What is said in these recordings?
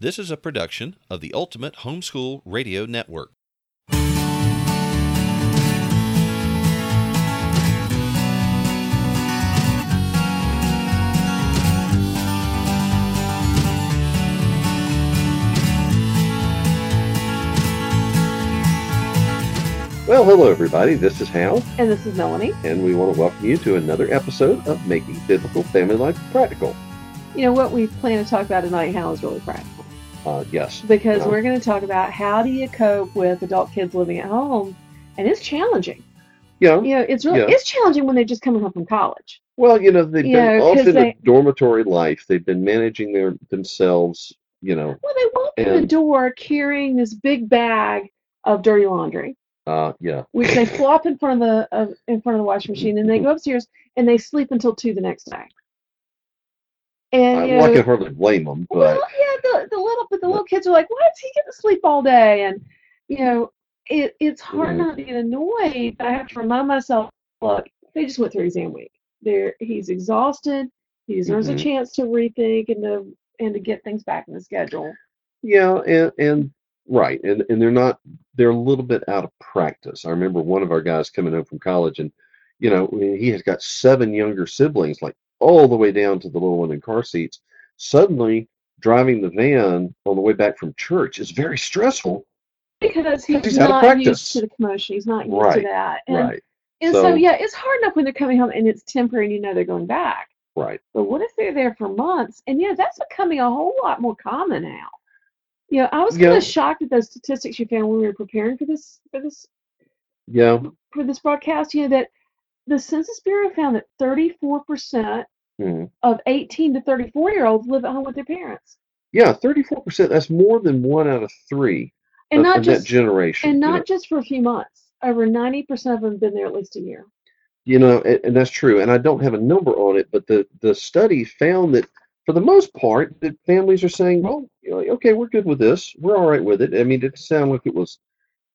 This is a production of the Ultimate Homeschool Radio Network. Well, hello, everybody. This is Hal, And this is Melanie. and we want to welcome you to another episode of Making Biblical Family Life Practical. You know what we plan to talk about tonight, Hal, is really practical. Uh, yes. Because we're going to talk about how do you cope with adult kids living at home, and it's challenging. Yeah. You know, it's really Yeah. it's challenging when they're just coming home from college. Well, you know, they've You been know, often they- a dormitory life. They've been managing their themselves, you know. Well, they walk in the door carrying this big bag of dirty laundry, Uh, yeah. which they flop in front of the of, in front of the washing machine, and they go upstairs and they sleep until two the next day. And I, you well, I can hardly blame them, but Well, yeah, the, the little but the little kids are like, why does he get to sleep all day? And you know, it it's hard Mhm. not to get annoyed, but I have to remind myself, look, they just went through exam week. They're he's exhausted. He deserves Mhm. a chance to rethink and to and to get things back in the schedule. yeah, and and right, and and they're not. They're a little bit out of practice. I remember one of our guys coming home from college, and you know, he has got seven younger siblings, like all the way down to the little one in car seats. Suddenly, driving the van on the way back from church is very stressful. Because he's, He's not used to the commotion. He's not used to that. And, Right, and so, So- yeah, it's hard enough when they're coming home and it's temporary and you know they're going back. right. But what if they're there for months? And yeah, that's becoming a whole lot more common now. You know, I was kind Yeah. of shocked at those statistics you found when we were preparing for this for this Yeah. for this broadcast. You know that the Census Bureau found that 34 percent mhm. of 18 to 34 year olds live at home with their parents, Yeah, 34%. That's more than one out of three and of, not just that generation. and you know. not just for a few months. Over 90 percent of them have been there at least a year. You know, and, and that's true. And I don't have a number on it, but the, the study found that for the most part, that families are saying, well, you know, okay, we're good with this. We're all right with it. I mean, it didn't like it was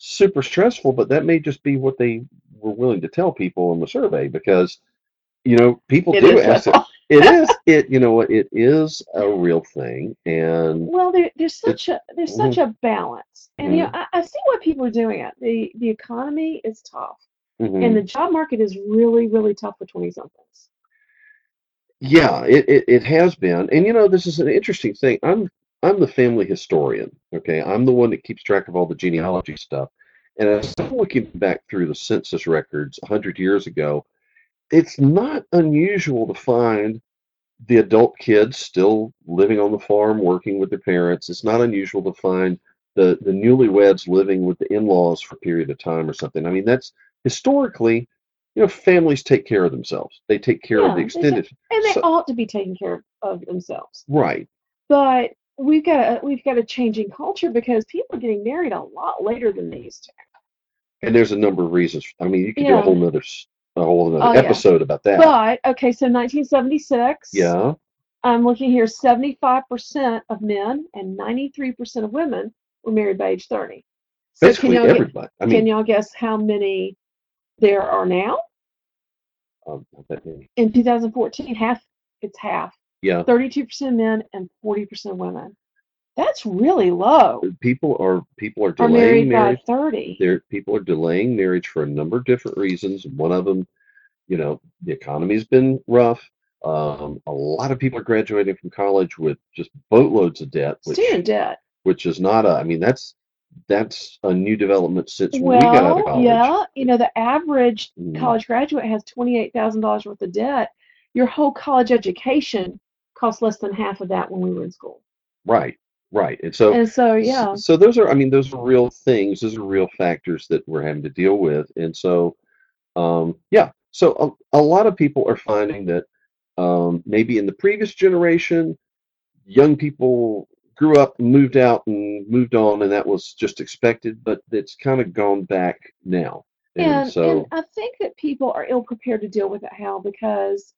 super stressful, but that may just be what they were willing to tell people in the survey because, you know, people It do ask it. It is, it, you know what, it is a real thing. And Well, there, there's such a there's such Mm-hmm. a balance, and you know I, I see why people are doing it. the The economy is tough, mhm. and the job market is really really tough for 20 somethings. Yeah, it, it, it has been. And you know, this is an interesting thing. I'm I'm the family historian. Okay. I'm the one that keeps track of all the genealogy stuff. And as I'm looking back through the census records a hundred years ago, it's not unusual to find the adult kids still living on the farm, working with their parents. It's not unusual to find the, the newlyweds living with the in-laws for a period of time or something. I mean, that's historically, you know, families take care of themselves. They take care of the Yeah, they extended And they So- ought to be taking care of themselves. Right. But we've got a we've got a changing culture because people are getting married a lot later than they used to. And there's a number of reasons. I mean, you could do a whole nother s- a whole nother Oh, yeah. episode about that. But okay, so 1976. yeah. I'm looking here. 75% of men and 93% of women were married by age 30. So Basically can y'all, get- everybody. I can y'all guess how many there are now? um, I bet maybe- In 2014, half. It's half. Yeah. 32% men and 40% women. That's really low. People are people are Are delaying married by marriage. 30. There, people are delaying marriage for a number of different reasons. One of them, you know, the economy's been rough. Um, a lot of people are graduating from college with just boatloads of debt, which Student debt. which is not a. I mean, that's that's a new development since we got out of Well, college. yeah, you know, the average Mhm. college graduate has $28,000 worth of debt. Your whole college education cost less than half of that when we were in school. Right, right. And so And so, yeah. So those are, I mean, those are real things. Those are real factors that we're having to deal with. And so, um, yeah. So a, a lot of people are finding that um, maybe in the previous generation, young people grew up, and moved out, and moved on, and that was just expected. But it's kind of gone back now. And, And, so, and I think that people are ill prepared to deal with it, Hal, because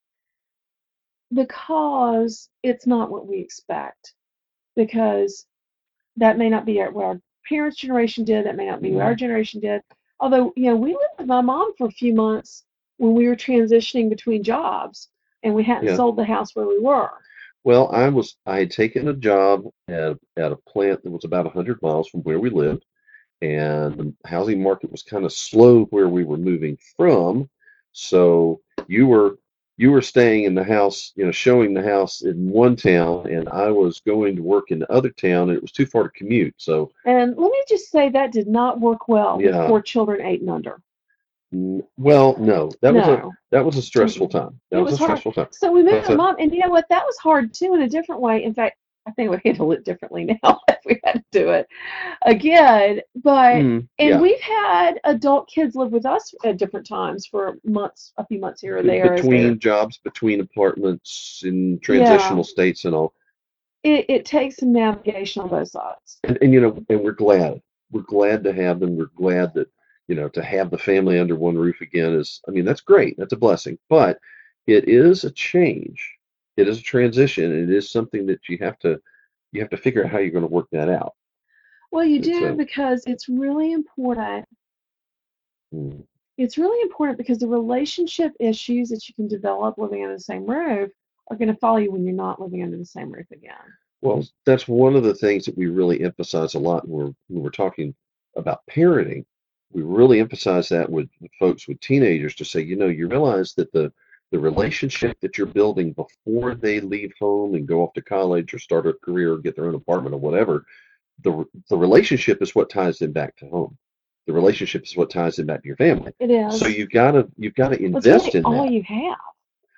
because it's not what we expect. Because that may not be what our parents' generation did. That may not be what our mm-hmm. generation did. Although, you know, we lived with my mom for a few months when we were transitioning between jobs, and we hadn't Yeah. sold the house where we were. Well, I was I had taken a job at at a plant that was about 100 miles from where we lived, and the housing market was kind of slow where we were moving from. So you were you were staying in the house, you know, showing the house in one town, and I was going to work in the other town, and it was too far to commute. So, And let me just say that did not work well with Yeah. four children, eight and under. Mm, well, no, that was a that was a stressful time. That It was, was a hard. stressful time. So we moved my it. mom, and you know what? That was hard too in a different way. In fact, I think we handle it differently now if we had to do it again. But Mm, and yeah. we've had adult kids live with us at different times for months, a few months here or there. between jobs, between apartments, in transitional states, and all. It, it takes some navigation on both sides. And, and you know, and we're glad. We're glad to have them. We're glad that, you know, to have the family under one roof again is, I mean, that's great. That's a blessing. But it is a change. It is a transition. It is something that you have to you have to figure out how you're going to work that out. Well, you It's do a- because it's really important. Mm, It's really important because the relationship issues that you can develop living under the same roof are going to follow you when you're not living under the same roof again. Well, that's one of the things that we really emphasize a lot when we're when we're talking about parenting. We really emphasize that with, with folks with teenagers to say, you know, you realize that the the relationship that you're building before they leave home and go off to college or start a career or get their own apartment or whatever, the the relationship is what ties them back to home. The relationship is what ties them back to your family. It is. So you've got to you've got to invest really in all that. you have.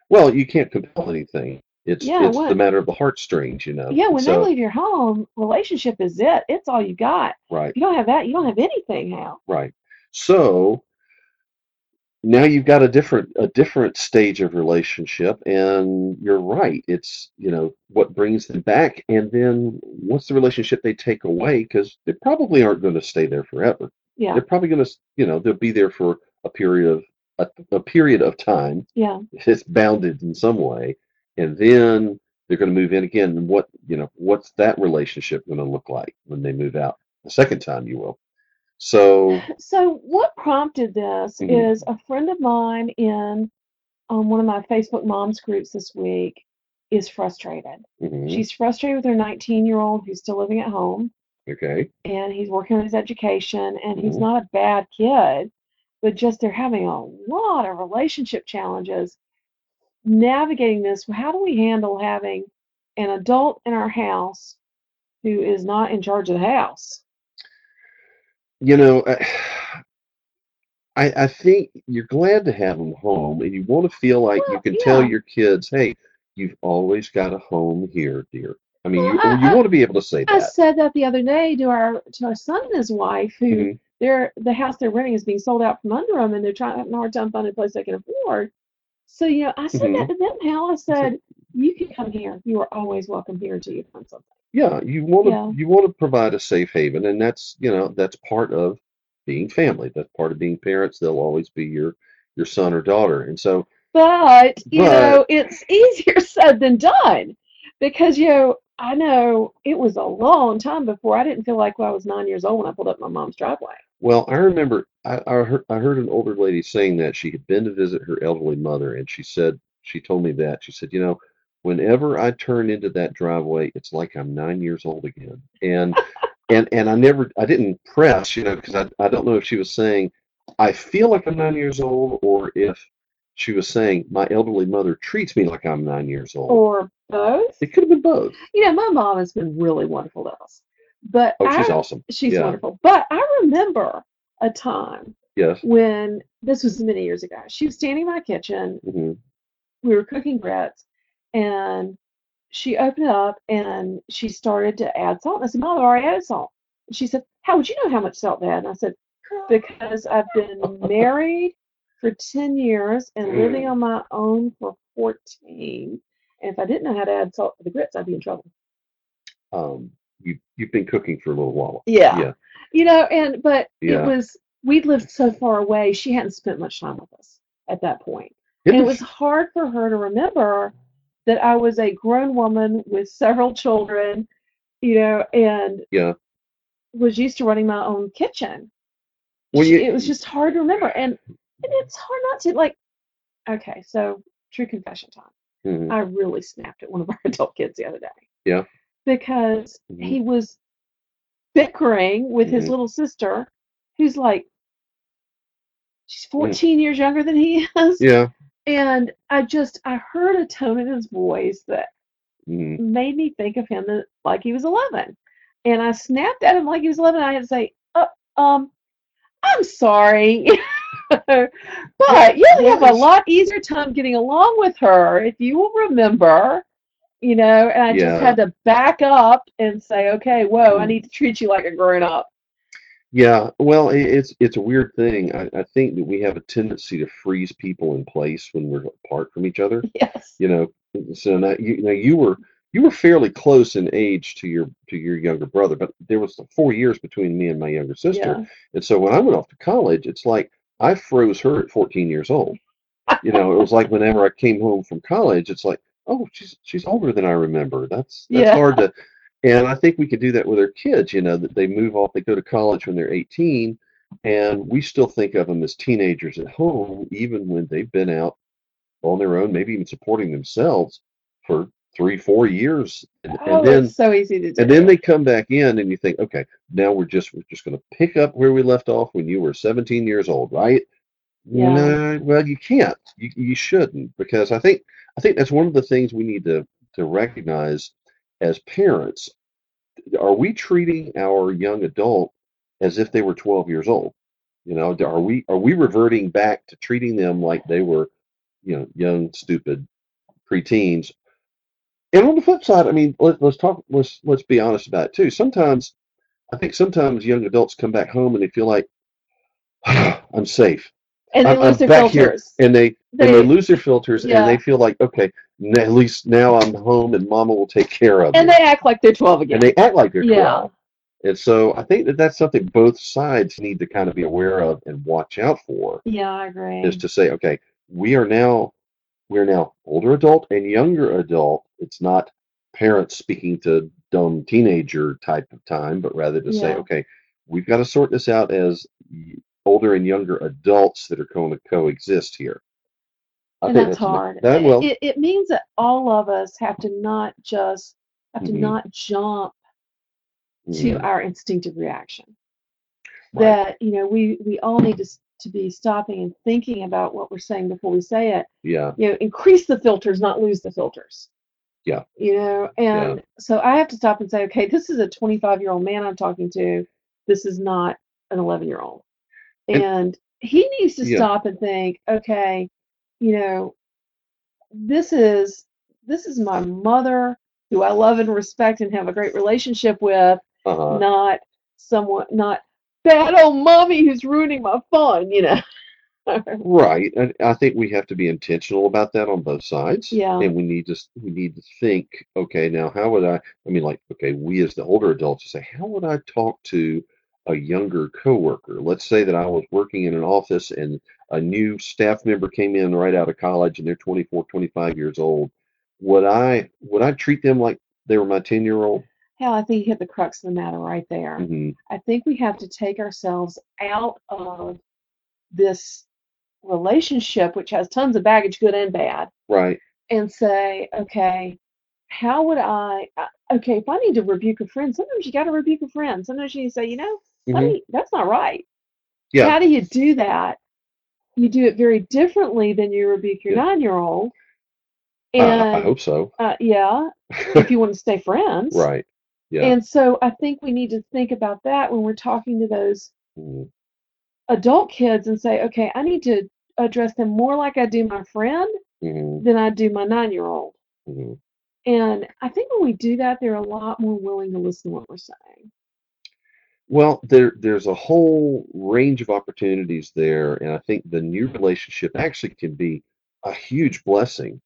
Well, you can't compel anything. It's Yeah, it's the matter of the heartstrings, you know. Yeah, when so, they leave your home, relationship is it. It's all you got. right. If you don't have that, you don't have anything now. Right. So now you've got a different a different stage of relationship and you're right. It's, you know, what brings them back and then what's the relationship they take away because they probably aren't going to stay there forever. Yeah, They're probably going to, you know, they'll be there for a period of a, a period of time. yeah. It's bounded in some way and then they're going to move in again and what, you know, what's that relationship going to look like when they move out the second time you will. So So what prompted this Mhm. is a friend of mine in um, one of my Facebook moms groups this week is frustrated. mhm. She's frustrated with her 19 year old who's still living at home Okay. and he's working on his education and he's Mhm. not a bad kid, but just they're having a lot of relationship challenges navigating this. How do we handle having an adult in our house who is not in charge of the house? You know, I I think you're glad to have them home, and you want to feel like you Well, can tell your kids, "Hey, you've always got a home here, dear." I mean, Well, you I- you want to be able to say I that. I said that the other day to our to our son and his wife, who Mhm. they're the house they're renting is being sold out from under them, and they're trying having a hard time finding a place they can afford. So you know, I said Mhm. that to them. Hal, I said, "You can come here. You are always welcome here until you find something." Yeah, you want to Yeah. you want to provide a safe haven, and that's you know that's part of being family. That's part of being parents. They'll always be your your son or daughter, and so But you But- know, it's easier said than done because you know I know it was a long time before I didn't feel like when I was nine years old when I pulled up my mom's driveway. Well, I remember I, I heard I heard an older lady saying that she had been to visit her elderly mother, and she said she told me that she said, you know, whenever I turn into that driveway, it's like I'm nine years old again, and and and I never I didn't press, you know, because I I don't know if she was saying I feel like I'm nine years old or if she was saying my elderly mother treats me like I'm nine years old. Or both. It could have been both. You know, my mom has been really wonderful to us. But Oh, she's I, awesome. she's Yeah. wonderful. But I remember a time Yes. when this was many years ago. She was standing in my kitchen. hmm We were cooking grits, and she opened it up and she started to add salt. And I said, Mom, I already added salt. And she said, How would you know how much salt to add? And I said, Because I've been married for 10 years and living Mm. on my own for 14. And if I didn't know how to add salt to the grits, I'd be in trouble. Um, you you've been cooking for a little while. Yeah. Yeah. You know, and but Yeah. it was we'd lived so far away, she hadn't spent much time with us at that point. It And it was- was hard for her to remember that I was a grown woman with several children, you know, and Yeah. was used to running my own kitchen. Well, you- it was just hard to remember. And, and it's hard not to like okay, so true confession time. Mhm. I really snapped at one of our adult kids the other day. Yeah. Because Mhm. he was bickering with his Mhm. little sister, who's like, she's Mm. 14 years younger than he is. Yeah. And I just, I heard a tone in his voice that Mhm. made me think of him like he was 11. And I snapped at him like he was 11. I had to say, uh, um, I'm sorry. but you'll have a lot easier time getting along with her if you will remember, you know. And I Yeah. just had to back up and say, okay, whoa, I Mm. need to treat you like a grown up. Yeah, well, i- it's it's a weird thing. I, I think that we have a tendency to freeze people in place when we're apart from each other. Yes. You know, so now you now you were you were fairly close in age to your to your younger brother, but there was four years between me and my younger sister. Yeah. And so when I went off to college, it's like I froze her at 14 years old. You know, it was like whenever I came home from college, it's like, oh, she's she's older than I remember. That's that's Yeah. hard to and I think we could do that with our kids, you know, that they move off, they go to college when they're 18, and we still think of them as teenagers at home, even when they've been out on their own, maybe even supporting themselves for three, four years. And, Oh, and then so easy to do. and then they come back in and you think, okay, now we're just we're just gonna pick up where we left off when you were 17 years old, right? Yeah. No, well you can't. You you shouldn't because I think I think that's one of the things we need to to recognize as parents. Are we treating our young adult as if they were 12 years old? You know, are we are we reverting back to treating them like they were, you know, young, stupid preteens? And on the flip side, I mean, let, let's talk. Let's let's be honest about it too. Sometimes, I think sometimes young adults come back home and they feel like I'm safe, and they I'm- lose I'm their back here. filters. and they and They- they lose their filters, Yeah. and they feel like okay, at least now I'm home and Mama will take care of And me, they act like they're 12 again. and they act like they're Yeah. 12. And so I think that that's something both sides need to kind of be aware of and watch out for. yeah, I agree. is to say, okay, we are now we're now older adult and younger adult. It's not parents speaking to dumb teenager type of time, but rather to say, okay, we've got to sort this out as older and younger adults that are going to coexist here. I and think that's a- hard. That will, it, it means that all of us have to not just have to Mhm. not jump to mm, our instinctive reaction. right, That you know we we all need to to be stopping and thinking about what we're saying before we say it. yeah, You know, increase the filters, not lose the filters. Yeah. You know, and so I have to stop and say, okay, this is a 25 year old man I'm talking to. This is not an 11 year old. And- And he needs to Yeah. stop and think, okay, you know, this is this is my mother who I love and respect and have a great relationship with, uh-huh. not someone not that old mommy who's ruining my fun, you know. Right. And I think we have to be intentional about that on both sides. Yeah. And we need to we need to think, okay, now how would I I mean like, okay, we as the older adults say, how would I talk to a younger coworker? Let's say that I was working in an office and a new staff member came in right out of college and they're 24, 25 years old. Would I would I treat them like they were my 10 year old? Hal, I think you hit the crux of the matter right there. hmm I think we have to take ourselves out of this relationship, which has tons of baggage, good and bad, Right. and say, okay, how would I? uh, Okay, if I need to rebuke a friend, sometimes you got to rebuke a friend. Sometimes you say, you know, Mhm. honey, that's not right. Yeah. How do you do that? You do it very differently than you rebuke your Yeah. nine-year-old. I- I, I hope so. uh, yeah, if you want to stay friends. right. Yeah. And so I think we need to think about that when we're talking to those Mhm. adult kids and say, okay, I need to address them more like I do my friend Mhm. than I do my nine year old. Mhm. And I think when we do that, they're a lot more willing to listen to what we're saying. Well, there there's a whole range of opportunities there, and I think the new relationship actually can be a huge blessing,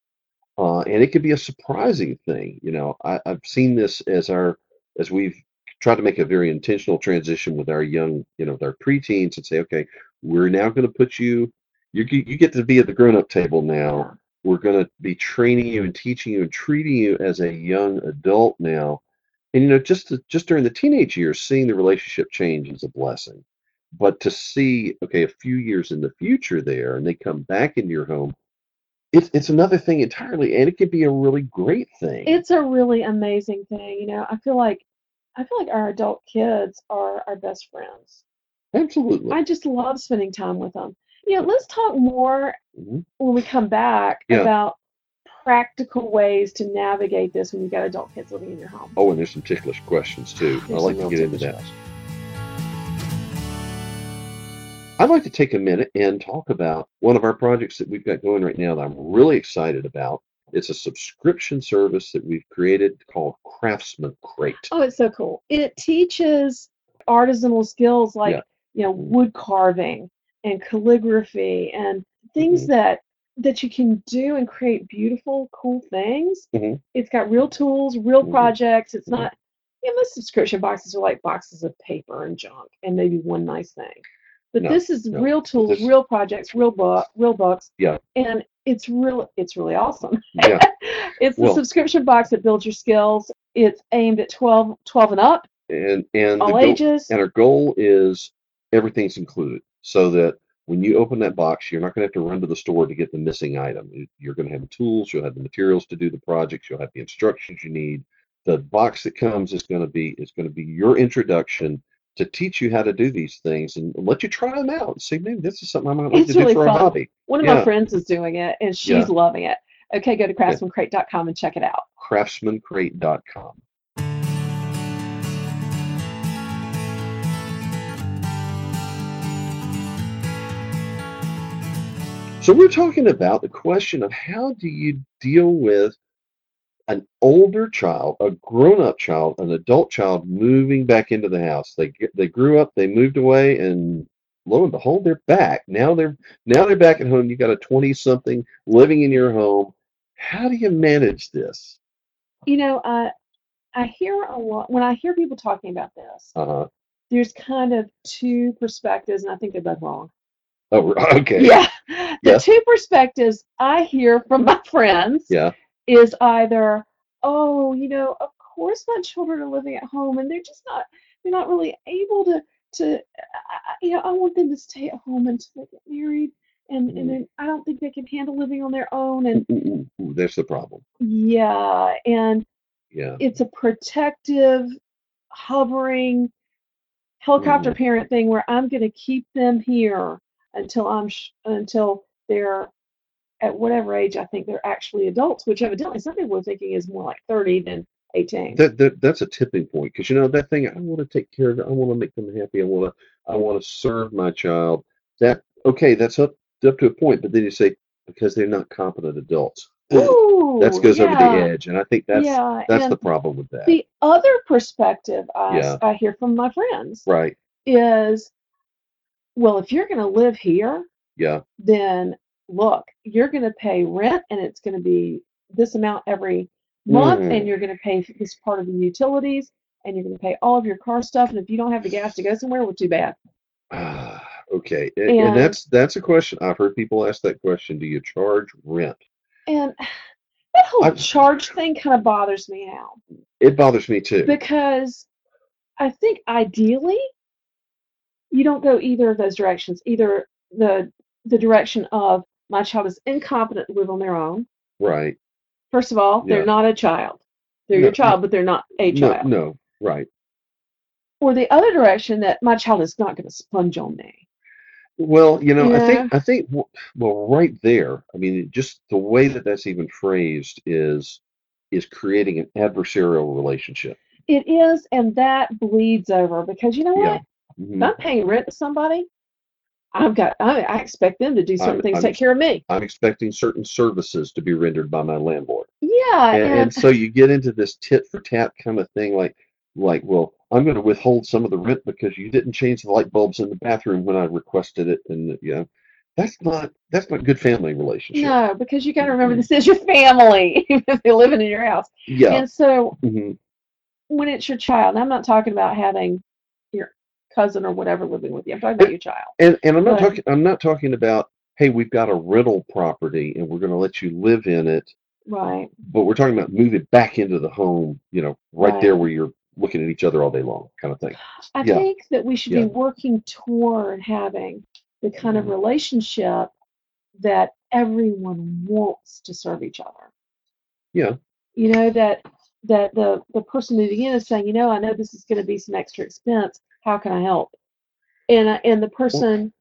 uh, and it could be a surprising thing. You know, I, I've seen this as our as we've tried to make a very intentional transition with our young, you know, with our preteens, and say, okay, we're now going to put you, you you get to be at the grown up table now. We're going to be training you and teaching you and treating you as a young adult now. And you know, just to, just during the teenage years, seeing the relationship change is a blessing. But to see, okay, a few years in the future there, and they come back into your home, it's it's another thing entirely, and it can be a really great thing. It's a really amazing thing. You know, I feel like I feel like our adult kids are our best friends. Absolutely. I just love spending time with them. You know, let's talk more Mhm. when we come back Yeah. about practical ways to navigate this when you've got adult kids living in your home. Oh, and there's some ticklish questions too. I'd like to get into that. questions. I'd like to take a minute and talk about one of our projects that we've got going right now that I'm really excited about. It's a subscription service that we've created called Craftsman Crate. Oh, it's so cool. It teaches artisanal skills like, Yeah. you know, wood carving and calligraphy and things Mhm. that that you can do and create beautiful, cool things. Mhm. It's got real tools, real Mhm. projects. It's Mhm. not, you know, most subscription boxes are like boxes of paper and junk and maybe one nice thing. But No, this is no. real tools, This- real projects, real book, real books. Yeah. And it's real it's really awesome. Yeah. it's the subscription box that builds your skills. It's aimed at 12, 12 and up, And and all goal- ages. and our goal is everything's included so that when you open that box, you're not going to have to run to the store to get the missing item. You- You're going to have the tools, you'll have the materials to do the projects, you'll have the instructions you need. The box that comes is going to be is going to be your introduction to teach you how to do these things and let you try them out and see maybe this is something I might like It's to really do for a hobby. One of yeah. my friends is doing it and she's Yeah. loving it. Okay, go to craftsmancrate.com and check it out. Craftsmancrate.com. So we're talking about the question of how do you deal with an older child, a grown-up child, an adult child moving back into the house. They get- they grew up, they moved away, and lo and behold, they're back. Now they're now they're back at home. You got a 20-something living in your home. How do you manage this? You know, I I hear a lot when I hear people talking about this, Uh-huh. there's kind of two perspectives, and I think they're both wrong. Oh, okay. Yeah. The Yes. two perspectives I hear from my friends Yeah. is either, oh, you know, of course my children are living at home and they're just not they're not really able to to I- you know, I want them to stay at home until they get married and and mm-hmm. then I don't think they can handle living on their own and Ooh, ooh, ooh, there's the problem. yeah, and Yeah. it's a protective hovering helicopter mm-hmm. parent thing where I'm going to keep them here until I'm sh- until they're at whatever age I think they're actually adults, which evidently some people are thinking is more like 30 than 18. That, that that's a tipping point because you know that thing. I want to take care of it. I want to make them happy. I want to I want to serve my child. That okay? That's up up to a point. But then you say because they're not competent adults. Ooh, that goes over the edge, and I think that's yeah, that's the problem with that. the other perspective I, Yeah. I hear from my friends right? is, well, if you're going to live here, Yeah. then look, you're going to pay rent and it's going to be this amount every month, Mhm. and you're going to pay this part of the utilities, and you're going to pay all of your car stuff. And if you don't have the gas to go somewhere, well, too bad. Ah, okay. And, and And- that's that's a question I've heard people ask that question. Do you charge rent? And that whole I've- charge thing kind of bothers me now It bothers me too. because I think ideally you don't go either of those directions. Either the the direction of my child is incompetent to live on their own. right. First of all, Yeah. they're not a child. They're No, your child, but they're not a child. no, right. Or the other direction that my child is not going to sponge on me. Well, you know, I think I think well, right there. I mean, just the way that that's even phrased is is creating an adversarial relationship. It is, and that bleeds over because you know Yeah. what? If Mhm. I'm paying rent to somebody, I've got I, I expect them to do certain I'm- things, I'm take care of me. I'm expecting certain services to be rendered by my landlord, Yeah, and, and, and so you get into this tit for tat kind of thing, like like, well, I'm going to withhold some of the rent because you didn't change the light bulbs in the bathroom when I requested it, and you know, that's not that's not good family relationship. no, because you got to remember Mhm. this is your family if they're living in your house. Yeah. And so mhm. when it's your child, and I'm not talking about having cousin or whatever living with you. I'm talking about your child. And and I'm not Right. talking I'm not talking about hey we've got a rental property and we're going to let you live in it, Right. but we're talking about moving back into the home, you know, right, there where you're looking at each other all day long, kind of thing. I Yeah. think that we should Yeah. be working toward having the kind of Mhm. relationship that everyone wants to serve each other. Yeah. You know that that the the person moving in is saying, you know, I know this is going to be some extra expense. How can I help? And and the person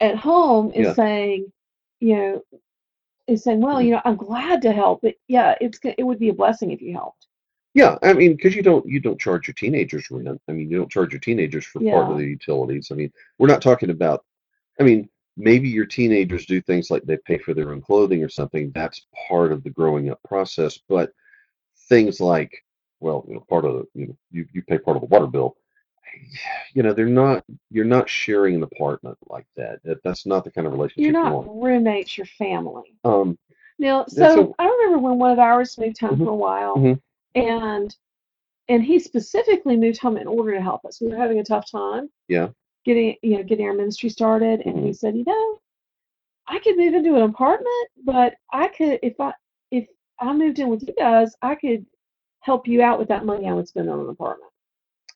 at home is Yeah. saying, you know, is saying, well, Mhm. you know, I'm glad to help, but yeah, it's it would be a blessing if you helped. Yeah, I mean, because you don't you don't charge your teenagers rent. I mean, you don't charge your teenagers for part of the utilities. I mean, we're not talking about. I mean, maybe your teenagers do things like they pay for their own clothing or something. That's part of the growing up process. But things like, well, you know, part of the you know you you pay part of the water bill. You know, they're not. You're not sharing an apartment like that. That that's not the kind of relationship You're you not want. roommates, you're family. Um, Now, so a- I remember when one of ours moved home Mhm. for a while, Mhm. and and he specifically moved home in order to help us. We were having a tough time yeah, getting you know getting our ministry started, and Mhm. he said, you know, I could move into an apartment, but I could if I if I moved in with you guys, I could help you out with that money I would spend on an apartment.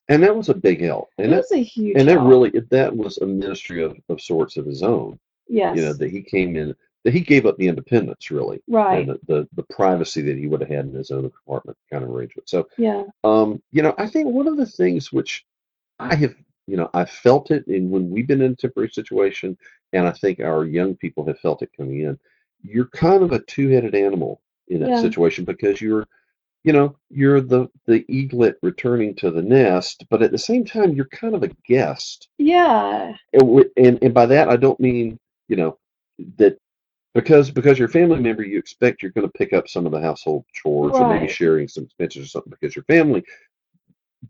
And that was a big help. It And that was a huge and that help. really that was a ministry of, of sorts of his own. yes, you know that he came in that he gave up the independence really right, and the, the the privacy that he would have had in his own apartment kind of arrangement so yeah, um you know i think one of the things which i have you know i felt it in when we've been in a temporary situation and i think our young people have felt it coming in you're kind of a two-headed animal in that Yeah. situation because you're you know you're the the eaglet returning to the nest but at the same time you're kind of a guest yeah, and, and and by that I don't mean you know that because because you're a family member you expect you're going to pick up some of the household chores or maybe sharing some expenses or something because you're family.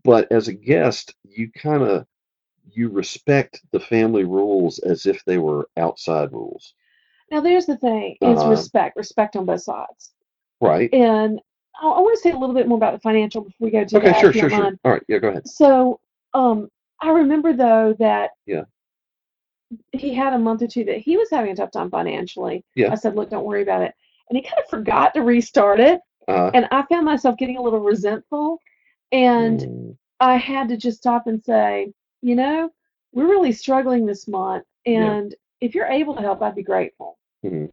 But as a guest, you kind of you respect the family rules as if they were outside rules, Now there's the thing: is Uh-huh. respect, respect on both sides. right? And I, I want to say a little bit more about the financial before we go to Okay, that. sure, sure, sure. mind. All right, yeah, go ahead. So, um, I remember though that Yeah. he had a month or two that he was having a tough time financially. Yeah. I said, look, don't worry about it. And he kind of forgot to restart it. Uh, And I found myself getting a little resentful. And mm, I had to just stop and say, you know, we're really struggling this month. Yeah. And if you're able to help, I'd be grateful. mhm,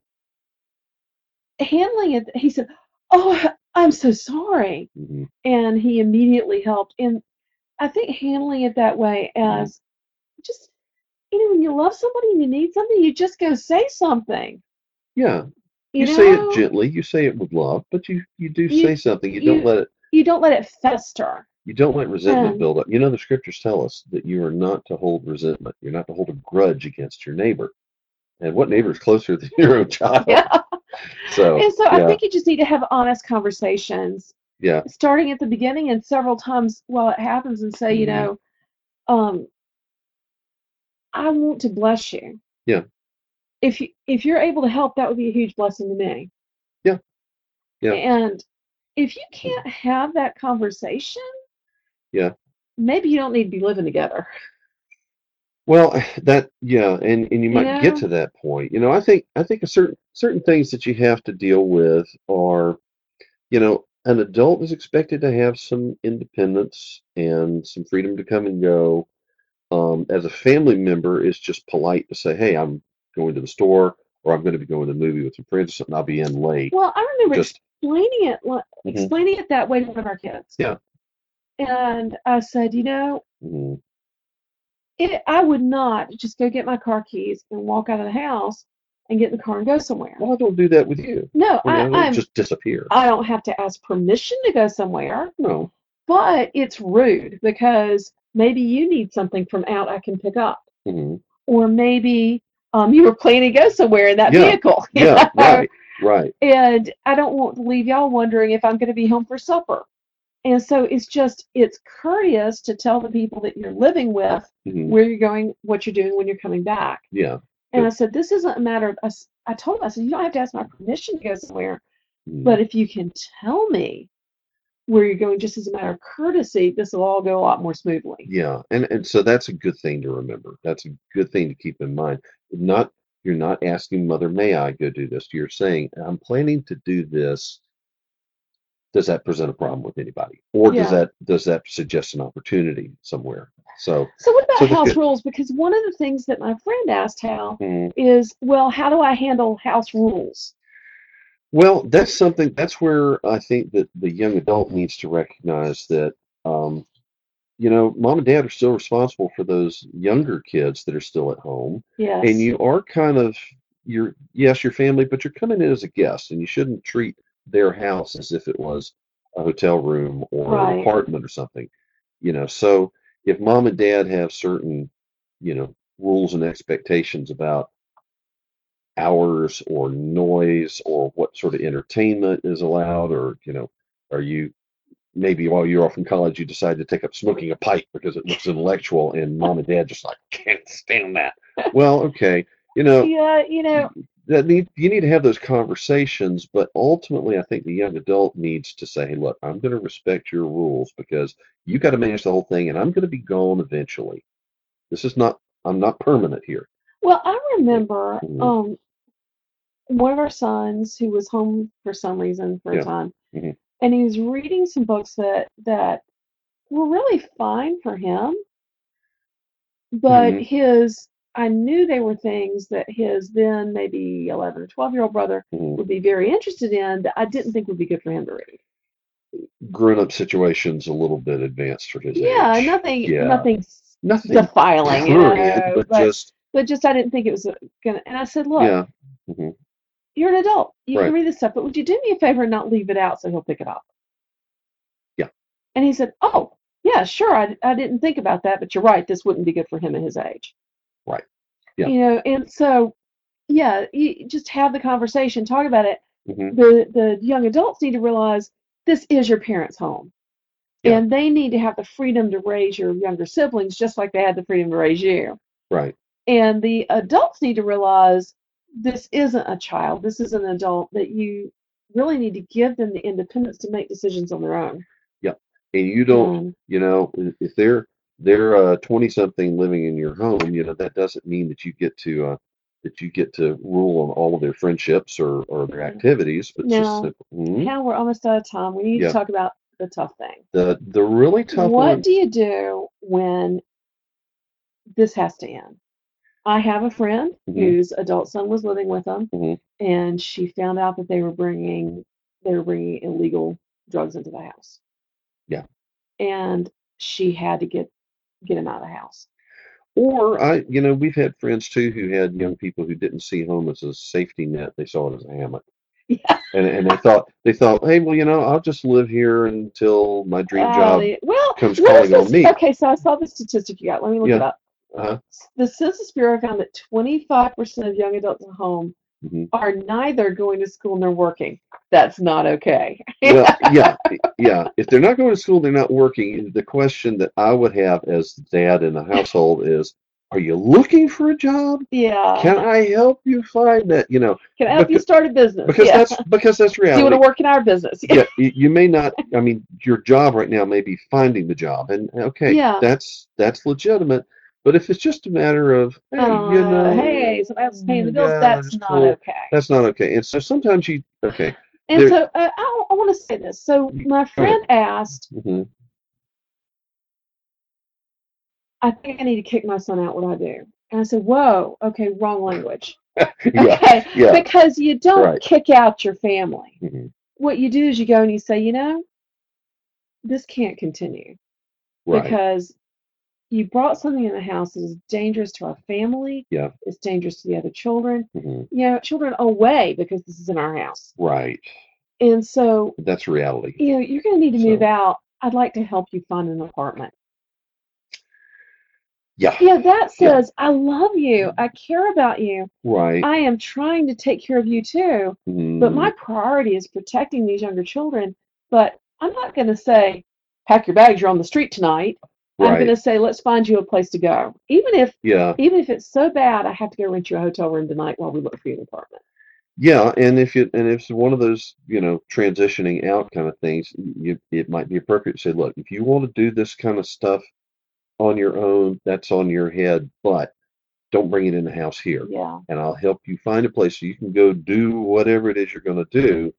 Handling it, he said, oh, I'm so sorry. mhm. and he immediately helped. And I think handling it that way Mhm. as just, you know, when you love somebody and you need something, you just go say something. yeah, You, you, say it gently, you say it with love, but you you do You- say something. You, you- don't let it You don't let it fester. You don't let resentment Um, build up. You know, the scriptures tell us that you are not to hold resentment. You're not to hold a grudge against your neighbor. And what neighbor is closer than your own child? Yeah. So, and so yeah, I think you just need to have honest conversations, yeah, starting at the beginning and several times while it happens, and say, you Mhm. know, um, I want to bless you. Yeah. If you if you're able to help, that would be a huge blessing to me. Yeah. Yeah. And if you can't have that conversation, Yeah. maybe you don't need to be living together. Well, that yeah, and and you You might get know? to that point. You know, I think I think a certain certain things that you have to deal with are, you know, an adult is expected to have some independence and some freedom to come and go. Um, as a family member, it's just polite to say, "Hey, I'm going to the store, or I'm going to be going to the movie with some friends or something. I'll be in late." Well, I remember Just explaining it li- Mhm. explaining it that way to one of our kids. Yeah. And I said, you know, Mhm. It, I would not just go get my car keys and walk out of the house and get in the car and go somewhere. Well, I don't do that with you. No, I, mean, I I, don't just disappear. I don't have to ask permission to go somewhere, no. but it's rude because maybe you need something from out I can pick up, Mhm. or maybe um, you were planning to go somewhere in that Yeah. vehicle. Yeah. know? Right. Right. And I don't want to leave y'all wondering if I'm going to be home for supper. And so it's just it's courteous to tell the people that you're living with Mhm. where you're going, what you're doing when you're coming back. Yeah. And. I said, this isn't a matter of us. I told him, I said, you don't have to ask my permission to go somewhere, Mhm. but if you can tell me where you're going just as a matter of courtesy, this will all go a lot more smoothly. Yeah, and and so that's a good thing to remember. That's a good thing to keep in mind. Not you're not asking mother, may I go do this? You're saying I'm planning to do this. Does that present a problem with anybody, or does that does that suggest an opportunity somewhere? So, So what about So house rules? Because one of the things that my friend asked Hal mm, is, well, how do I handle house rules? well, that's something. That's where I think that the young adult needs to recognize that, um, you know, mom and dad are still responsible for those younger kids that are still at home, Yes. and you are kind of you're yes, your family, but you're coming in as a guest, and you shouldn't treat their house as if it was a hotel room or an apartment or something. You know, so if mom and dad have certain, you know, rules and expectations about hours or noise or what sort of entertainment is allowed, or you know, are you maybe while you're off in college you decide to take up smoking a pipe because it looks intellectual, and mom and dad just like can't stand that. Well, okay, you know yeah, you know, that need you need to have those conversations, but ultimately I think the young adult needs to say, hey, look, I'm going to respect your rules because you got to manage the whole thing, and I'm going to be gone eventually. This is not I'm not permanent here. well, I remember Mhm. um, one of our sons who was home for some reason for Yeah. a time, Mhm. and he was reading some books that that were really fine for him, but Mhm. his I knew they were things that his then maybe 11 or 12 year old brother Mhm. would be very interested in that I didn't think would be good for him to read. Grown-up situations a little bit advanced for his Yeah, age. nothing, Yeah. nothing Nothing defiling, you know, but, but, just but just I didn't think it was gonna. And I said, look, yeah. hmm you're an adult, you Right. can read this stuff, but would you do me a favor and not leave it out so he'll pick it up? Yeah. And he said, oh, yeah, sure, I, I didn't think about that, but you're right, this wouldn't be good for him at his age. Yeah. You know, and so, yeah, you just have the conversation, talk about it. hmm The the young adults need to realize this is your parents' home. Yeah. And they need to have the freedom to raise your younger siblings just like they had the freedom to raise you. Right. And the adults need to realize this isn't a child, this is an adult that you really need to give them the independence to make decisions on their own. Yeah. And you don't Um, you know if they're they're uh 20 something living in your home you know that doesn't mean that you get to uh that you get to rule on all of their friendships or or their activities but just Now, simple. Mhm. Hal, we're almost out of time. We need Yeah. to talk about the tough thing. the the really tough what one do you do when this has to end? I have a friend Mhm. whose adult son was living with them, Mhm. and she found out that they were bringing they were bringing illegal drugs into the house. Yeah. And she had to get get them out of the house. or I you know we've had friends too who had young people who didn't see home as a safety net they saw it as a hammock Yeah. and and they thought they thought hey well you know I'll just live here until my dream Uh, job well, comes calling on me. Okay, so I saw the statistic you got. Let me look it up. uh The Census Bureau found that 25% of young adults at home Mhm. are neither going to school nor working. That's not okay. well yeah yeah if they're not going to school they're not working the question that i would have as dad in the household is are you looking for a job yeah. can i help you find that you know Can I help you start a business? because yeah. that's because that's Do you want to work in our business? yeah you, you may not i mean your job right now may be finding the job and okay Yeah. that's that's legitimate but if it's just a matter of hey Uh, you know hey, somebody else is paying the bills. yeah, that's not cool. okay. that's not okay and so sometimes you okay And there- so uh, I, I want to say this. So my friend asked, mhm, I think I need to kick my son out. What I do? And I said, Whoa, okay, wrong language. yeah Okay, yeah because you don't Right. kick out your family. mhm, What you do is you go and you say, you know, this can't continue right because you brought something in the house that is dangerous to our family. Yeah. It's dangerous to the other children. mhm, You know, children away because this is in our house. right And so, that's reality you know, you're going to need to move out. I'd like to help you find an apartment. yeah Yeah, that Yeah. says, I love you. I care about you. right I am trying to take care of you too. But mhm, my priority is protecting these younger children. But I'm not going to say, pack your bags, you're on the street tonight. I'm going to say, let's find you a place to go. Even if yeah even if it's so bad, I have to go rent you a hotel room tonight while we look for you an apartment. Yeah, and if you and if it's one of those, you know, transitioning out kind of things, you it might be appropriate to say, look, if you want to do this kind of stuff on your own, that's on your head, but don't bring it in the house here. Yeah. And I'll help you find a place so you can go do whatever it is you're going to do.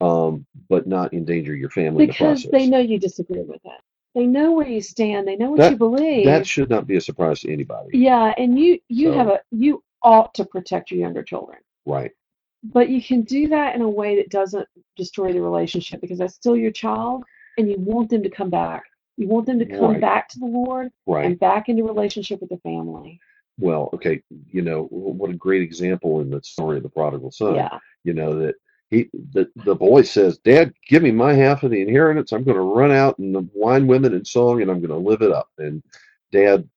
um, but not endanger your family in the because they know you disagree with it. They know where you stand. They know what That- you believe. that should not be a surprise to anybody. yeah, and you you have a you ought to protect your younger children, Right. but you can do that in a way that doesn't destroy the relationship because that's still your child, and you want them to come back. You want them to come Right. back to the Lord Right. and back into relationship with the family. Well, okay, you know, what a great example in the story of the prodigal son. Yeah, You know, that he the, the boy says, Dad, give me my half of the inheritance. I'm gonna run out and wine women and song and I'm gonna live it up. And dad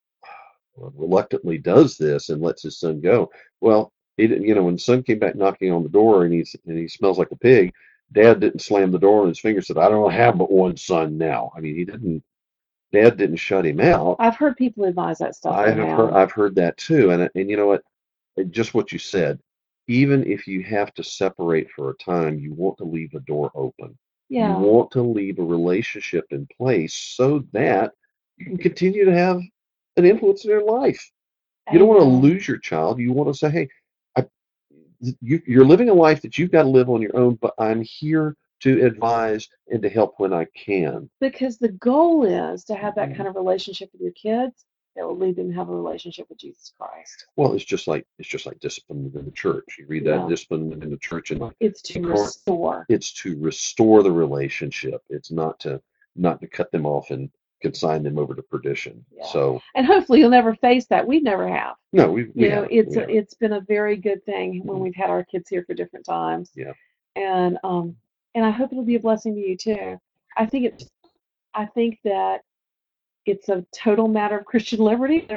uh, reluctantly does this and lets his son go. Well, he didn't, you know, when the son came back knocking on the door and he's and he smells like a pig, dad didn't slam the door on his finger, said, I don't have but one son now. I mean, he didn't dad didn't shut him out. I've heard people advise that stuff. I have now. heard I've heard that too, and and you know what, just what you said. Even if you have to separate for a time, you want to leave the door open. yeah, You want to leave a relationship in place so that you can continue to have an influence in their life. You don't want to lose your child. You want to say, "Hey, I, you, you're living a life that you've got to live on your own, but I'm here to advise and to help when I can." because the goal is to have that Mhm. kind of relationship with your kids that will lead them to have a relationship with Jesus Christ. Well, it's just like it's just like discipline within the church. You read that Yeah. discipline within the church, and It's to restore. it's to restore the relationship. It's not to not to cut them off and consign them over to perdition. Yeah. So And hopefully you'll never face that. We never have. no, we, we You know, it's a, it's been a very good thing when Mhm. we've had our kids here for different times. Yeah. And um and I hope it'll be a blessing to you too. I think it's I think that it's a total matter of Christian liberty.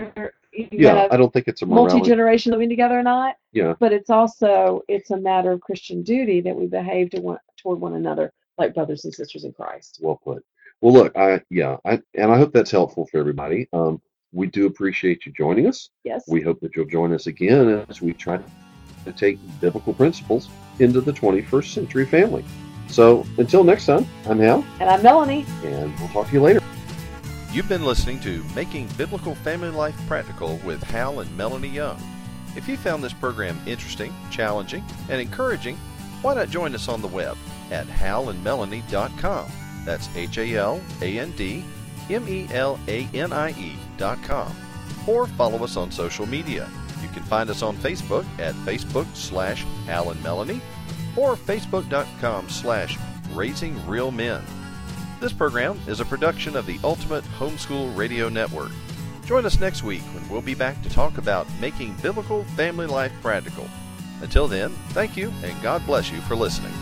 You yeah, I don't think it's a morality. multi-generation living together or not. Yeah. But it's also it's a matter of Christian duty that we behave to one, toward one another like brothers and sisters in Christ. Well put. Well, look, I yeah, I and I hope that's helpful for everybody. Um, we do appreciate you joining us. Yes. We hope that you'll join us again as we try to take biblical principles into the 21st century family. So until next time, I'm Hal, and I'm Melanie. and we'll talk to you later. You've been listening to Making Biblical Family Life Practical with Hal and Melanie Young. If you found this program interesting, challenging, and encouraging, why not join us on the web at halandmelanie.com. That's H A L A N D M E L A N I E.com. Or follow us on social media. You can find us on Facebook at Facebook slash Hal and Melanie or Facebook.com slash Raising Real Men. This program is a production of the Ultimate Homeschool Radio Network. Join us next week when we'll be back to talk about making biblical family life practical. Until then, thank you and God bless you for listening.